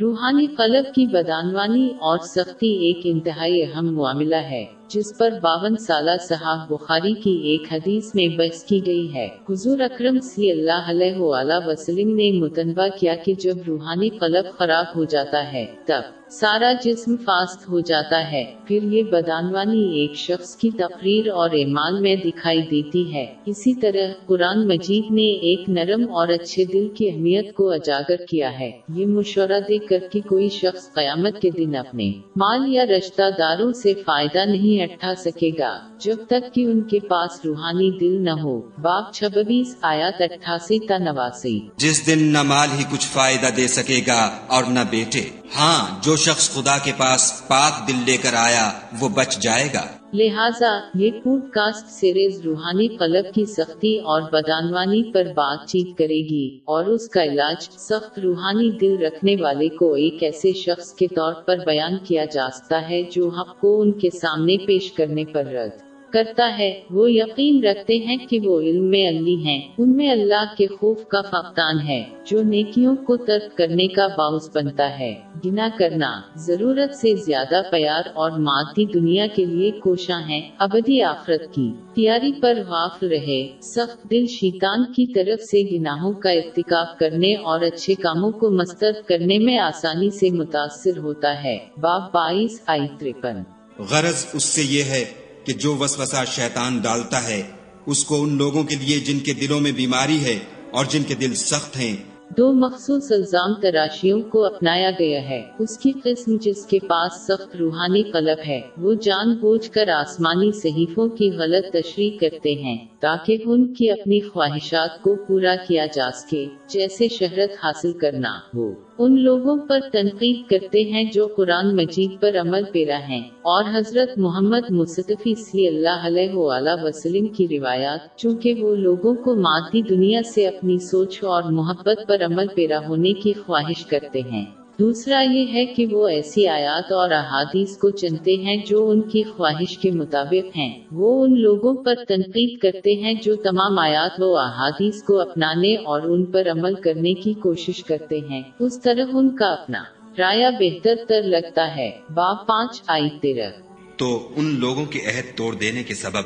روحانی قلب کی بدعنوانی اور سختی ایک انتہائی اہم معاملہ ہے۔ جس پر باون سالہ صحاح بخاری کی ایک حدیث میں بحث کی گئی ہے۔ حضور اکرم صلی اللہ علیہ وآلہ وسلم نے متنبہ کیا کہ جب روحانی قلب خراب ہو جاتا ہے، تب سارا جسم فاسد ہو جاتا ہے۔ پھر یہ بدعنوانی ایک شخص کی تقریر اور ایمان میں دکھائی دیتی ہے۔ اسی طرح قرآن مجید نے ایک نرم اور اچھے دل کی اہمیت کو اجاگر کیا ہے۔ یہ مشورہ دے کر کہ کوئی شخص قیامت کے دن اپنے مال یا رشتہ داروں سے فائدہ نہیں اٹھا سکے گا۔ جب تک کہ ان کے پاس روحانی دل نہ ہو۔ باپ چھبیس، آیات اٹھاسی تا نواسی۔ جس دن نہ مال ہی کچھ فائدہ دے سکے گا اور نہ بیٹے۔ ہاں جو شخص خدا کے پاس پاک دل لے کر آیا، وہ بچ جائے گا۔ لہٰذا، یہ پوڈ کاسٹ سیریز روحانی قلب کی سختی اور بدعنوانی پر بات چیت کرے گی اور اس کا علاج سخت روحانی دل رکھنے والے کو ایک ایسے شخص کے طور پر بیان کیا جا سکتا ہے جو حق کو ان کے سامنے پیش کرنے پر رد کرتا ہے، وہ یقین رکھتے ہیں کہ وہ علم میں علی ہیں۔ ان میں اللہ کے خوف کا فقدان ہے، جو نیکیوں کو ترک کرنے کا باعث بنتا ہے۔ گنا کرنا، ضرورت سے زیادہ پیار اور مادی دنیا کے لیے کوشاں ہیں، ابدی آخرت کی۔ تیاری پر غافل رہے، سخت دل شیطان کی طرف سے گناہوں کا ارتکاب کرنے اور اچھے کاموں کو مسترد کرنے میں آسانی سے متاثر ہوتا ہے۔ باب بائیس آئی ترپن۔ غرض اس سے یہ ہے کہ جو وسوسہ شیطان ڈالتا ہے، اس کو ان لوگوں کے لیے جن کے دلوں میں بیماری ہے اور جن کے دل سخت ہیں۔ دو مخصوص الزام تراشیوں کو اپنایا گیا ہے۔ اس کی قسم جس کے پاس سخت روحانی قلب ہے، وہ جان بوجھ کر آسمانی صحیفوں کی غلط تشریح کرتے ہیں تاکہ ان کی اپنی خواہشات کو پورا کیا جا سکے، جیسے شہرت حاصل کرنا ہو۔ ان لوگوں پر تنقید کرتے ہیں جو قرآن مجید پر عمل پیرا ہیں۔ اور حضرت محمد مصطفی صلی اللہ علیہ وآلہ وسلم کی روایات، چونکہ وہ لوگوں کو مادی دنیا سے اپنی سوچ اور محبت پر عمل پیرا ہونے کی خواہش کرتے ہیں۔ دوسرا یہ ہے کہ وہ ایسی آیات اور احادیث کو چنتے ہیں جو ان کی خواہش کے مطابق ہیں۔ وہ ان لوگوں پر تنقید کرتے ہیں جو تمام آیات و احادیث کو اپنانے اور ان پر عمل کرنے کی کوشش کرتے ہیں۔ اس طرح ان کا اپنا رایا بہتر تر لگتا ہے۔ باپ پانچ آئی تیرہ۔ تو ان لوگوں کے عہد توڑ دینے کے سبب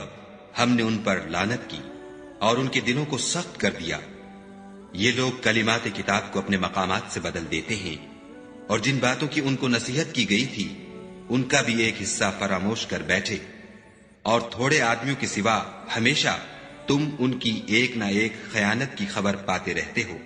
ہم نے ان پر لانت کی اور ان کے دلوں کو سخت کر دیا۔ یہ لوگ کلمات کتاب کو اپنے مقامات سے بدل دیتے ہیں۔ اور جن باتوں کی ان کو نصیحت کی گئی تھی، ان کا بھی ایک حصہ فراموش کر بیٹھے۔ اور تھوڑے آدمیوں کے سوا ہمیشہ تم ان کی ایک نہ ایک خیانت کی خبر پاتے رہتے ہو۔